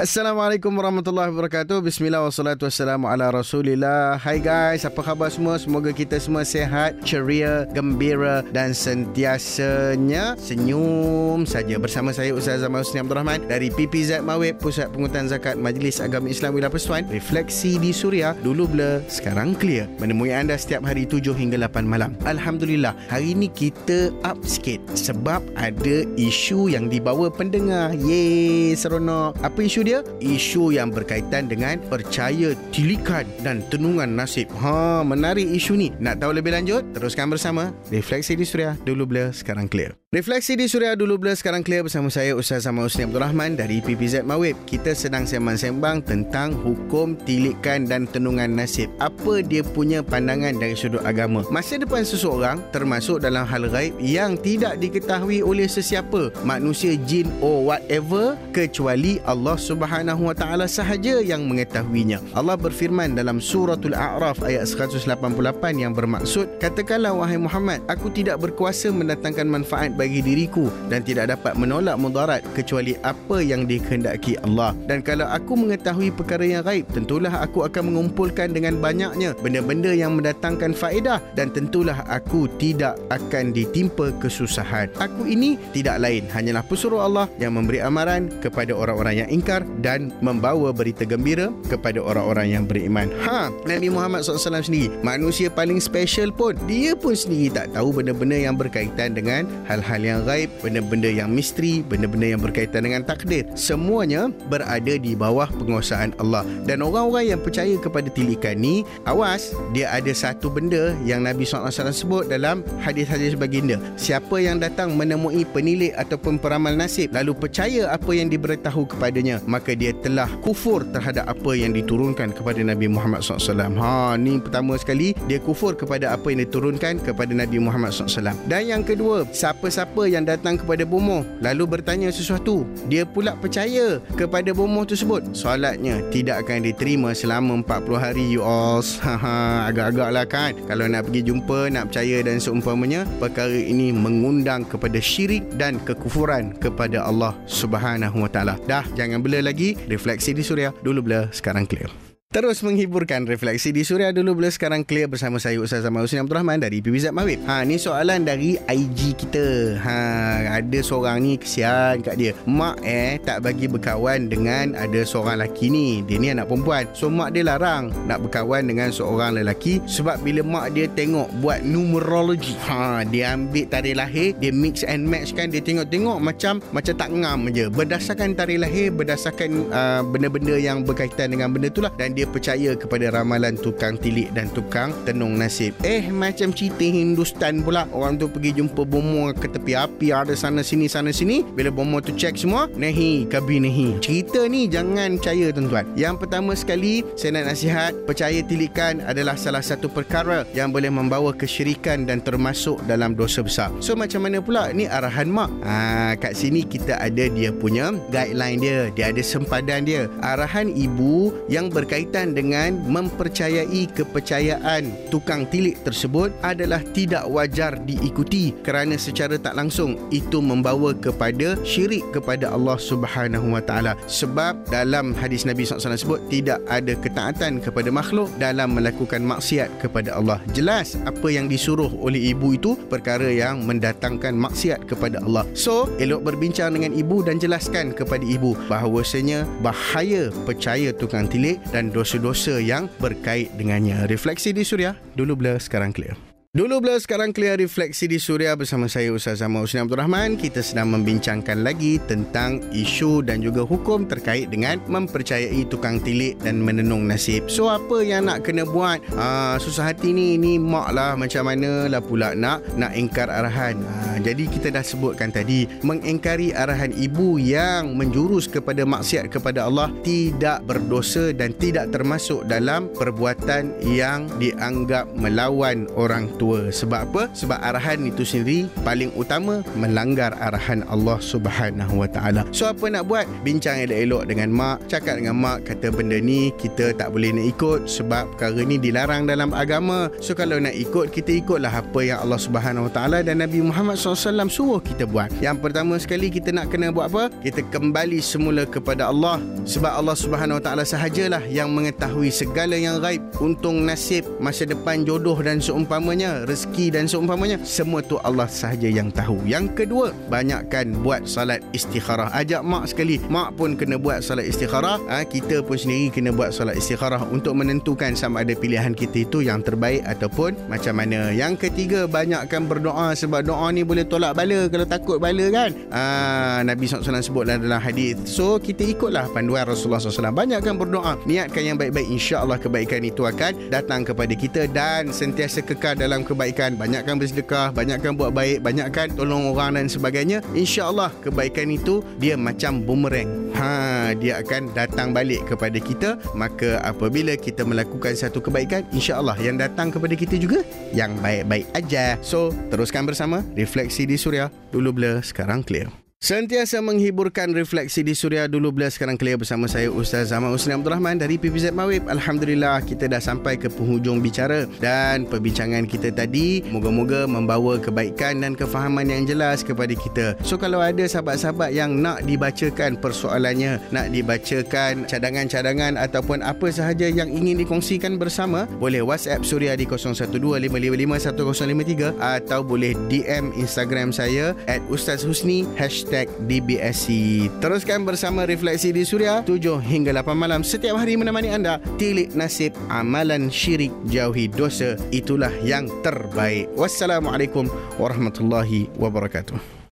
Assalamualaikum warahmatullahi wabarakatuh. Bismillah wassalatu wassalamu ala Rasulillah. Hai guys, apa khabar semua? Semoga kita semua sehat, ceria, gembira dan sentiasanya senyum saja. Bersama saya Ustaz Zaman Husni Abdul Rahman dari PPZ Mawib, Pusat Pengutan Zakat Majlis Agama Islam Wilayah Persatuan. Refleksi di Suria, dulu blur, sekarang clear. Menemui anda setiap hari 7 hingga 8 malam. Alhamdulillah, hari ini kita up sikit sebab ada isu yang dibawa pendengar. Yeay, seronok. Apa isu dia? Dia isu yang berkaitan dengan percaya tilikan dan tenungan nasib. Ha, menarik isu ni. Nak tahu lebih lanjut? Teruskan bersama Refleksi di Suria. Dulu blur, sekarang clear. Refleksi di Suria dulu blur sekarang clear bersama saya Ustaz Sama Husni Abdul Rahman dari PPZ Mawib. Kita sedang sembang-sembang tentang hukum tilikan dan tenungan nasib. Apa dia punya pandangan dari sudut agama. Masa depan seseorang termasuk dalam hal gaib yang tidak diketahui oleh sesiapa, manusia, jin or whatever kecuali Allah Subhanahu Wa Taala sahaja yang mengetahuinya. Allah berfirman dalam suratul A'raf ayat 188 yang bermaksud, katakanlah wahai Muhammad, aku tidak berkuasa mendatangkan manfaat bagi diriku dan tidak dapat menolak mudarat kecuali apa yang dikehendaki Allah. Dan kalau aku mengetahui perkara yang gaib, tentulah aku akan mengumpulkan dengan banyaknya benda-benda yang mendatangkan faedah dan tentulah aku tidak akan ditimpa kesusahan. Aku ini tidak lain hanyalah pesuruh Allah yang memberi amaran kepada orang-orang yang ingkar dan membawa berita gembira kepada orang-orang yang beriman. Ha, Nabi Muhammad SAW sendiri, manusia paling special pun, dia pun sendiri tak tahu benda-benda yang berkaitan dengan hal-hal hal yang gaib, benda-benda yang misteri, benda-benda yang berkaitan dengan takdir. Semuanya berada di bawah penguasaan Allah. Dan orang-orang yang percaya kepada tilikan ni, awas, dia ada satu benda yang Nabi SAW sebut dalam hadis-hadis baginda. Siapa yang datang menemui penilik ataupun peramal nasib, lalu percaya apa yang diberitahu kepadanya, maka dia telah kufur terhadap apa yang diturunkan kepada Nabi Muhammad SAW. Ha, ni pertama sekali, dia kufur kepada apa yang diturunkan kepada Nabi Muhammad SAW. Dan yang kedua, siapa siapa yang datang kepada bomoh lalu bertanya sesuatu. Dia pula percaya kepada bomoh tersebut. Solatnya tidak akan diterima selama 40 hari you all agak-agak lah kan. Kalau nak pergi jumpa nak percaya dan seumpamanya perkara ini mengundang kepada syirik dan kekufuran kepada Allah Subhanahu Wa Taala. Dah jangan bela lagi. Refleksi di suria dulu bela sekarang clear Terus menghiburkan refleksi di Suria dulu boleh sekarang clear bersama saya Ustaz Zaman Husni Abdul Rahman dari PBZ Mawib. Ha ni soalan dari IG kita. Ha ada seorang ni kesian kat dia. Mak eh tak bagi berkawan dengan ada seorang lelaki ni. Dia ni anak perempuan. So mak dia larang nak berkawan dengan seorang lelaki sebab bila mak dia tengok buat numerologi. Ha dia ambil tarikh lahir, dia mix and match kan dia tengok-tengok macam macam tak ngam je. Berdasarkan tarikh lahir, berdasarkan uh, benda-benda yang berkaitan dengan benda itulah dan dia percaya kepada ramalan tukang tilik dan tukang tenung nasib. Eh macam cerita Hindustan pula. Orang tu pergi jumpa bomo ke tepi api ada sana sini sana sini. Bila bomo tu cek semua, nehi kabi nehi. Cerita ni jangan percaya tuan-tuan. Yang pertama sekali saya nak nasihat percaya tilikan adalah salah satu perkara yang boleh membawa kesyirikan dan termasuk dalam dosa besar. So macam mana pula ni arahan mak. Ha, kat sini kita ada dia punya guideline dia. Dia ada sempadan dia. Arahan ibu yang berkaitan berkaitan dengan mempercayai kepercayaan tukang tilik tersebut adalah tidak wajar diikuti kerana secara tak langsung itu membawa kepada syirik kepada Allah Subhanahu Wa Taala. Sebab dalam hadis Nabi SAW sebut tidak ada ketaatan kepada makhluk dalam melakukan maksiat kepada Allah. Jelas apa yang disuruh oleh ibu itu perkara yang mendatangkan maksiat kepada Allah. So elok berbincang dengan ibu dan jelaskan kepada ibu bahawasanya bahaya percaya tukang tilik dan dosa-dosa yang berkait dengannya. Refleksi di Suria, dulu blur, sekarang clear. Dulu bila sekarang clear refleksi di Suria bersama saya Ustaz Zaman Husni Abdul Rahman. Kita sedang membincangkan lagi tentang isu dan juga hukum terkait dengan mempercayai tukang tilik dan menenung nasib. So apa yang nak kena buat? Aa, susah hati ni, ni mak lah macam mana lah pula nak nak engkar arahan. Aa, Jadi kita dah sebutkan tadi Mengengkari arahan ibu yang menjurus kepada maksiat kepada Allah Tidak berdosa dan tidak termasuk dalam perbuatan yang dianggap melawan orang tua. Sebab apa? Sebab arahan itu sendiri paling utama melanggar arahan Allah Subhanahu Wa Taala. So apa nak buat? Bincang elok-elok dengan mak, cakap dengan mak kata benda ni kita tak boleh nak ikut sebab perkara ni dilarang dalam agama. So kalau nak ikut kita ikutlah apa yang Allah Subhanahu Wa Taala dan Nabi Muhammad SAW suruh kita buat. Yang pertama sekali kita nak kena buat apa? Kita kembali semula kepada Allah sebab Allah Subhanahu Wa Taala sahajalah yang mengetahui segala yang gaib, untung nasib, masa depan jodoh dan seumpamanya, rezeki dan seumpamanya, semua tu Allah sahaja yang tahu. Yang kedua, banyakkan buat salat istikharah. Ajak mak sekali, mak pun kena buat salat istikharah, ha, kita pun sendiri kena buat salat istikharah untuk menentukan sama ada pilihan kita itu yang terbaik ataupun macam mana. Yang ketiga, banyakkan berdoa sebab doa ni boleh tolak bala kalau takut bala kan. Ha, Nabi SAW sebutlah dalam hadis. So, kita ikutlah panduan Rasulullah SAW. Banyakkan berdoa. Niatkan yang baik-baik. InsyaAllah kebaikan itu akan datang kepada kita dan sentiasa kekal dalam kebaikan. Banyakkan bersedekah, banyakkan buat baik, banyakkan tolong orang dan sebagainya. InsyaAllah kebaikan itu dia macam bumerang. Ha, dia akan datang balik kepada kita. Maka apabila kita melakukan satu kebaikan, insyaAllah yang datang kepada kita juga yang baik-baik aja. So, teruskan bersama Refleksi di Suria. Dulu blur, sekarang clear. Sentiasa menghiburkan refleksi di Suria dulu bila sekarang clear bersama saya Ustaz Zaman Usni Abdul Rahman dari PPZ Mawib. Alhamdulillah kita dah sampai ke penghujung bicara dan perbincangan kita tadi moga-moga membawa kebaikan dan kefahaman yang jelas kepada kita. So kalau ada sahabat-sahabat yang nak dibacakan persoalannya, nak dibacakan cadangan-cadangan ataupun apa sahaja yang ingin dikongsikan bersama, boleh WhatsApp Suria di 0125551053 atau boleh DM Instagram saya at Ustaz Husni hashtag hashtag DBSC. Teruskan bersama Refleksi di Suria 7 hingga 8 malam setiap hari menemani anda. Tilik nasib, amalan syirik, jauhi dosa. Itulah yang terbaik. Wassalamualaikum warahmatullahi wabarakatuh.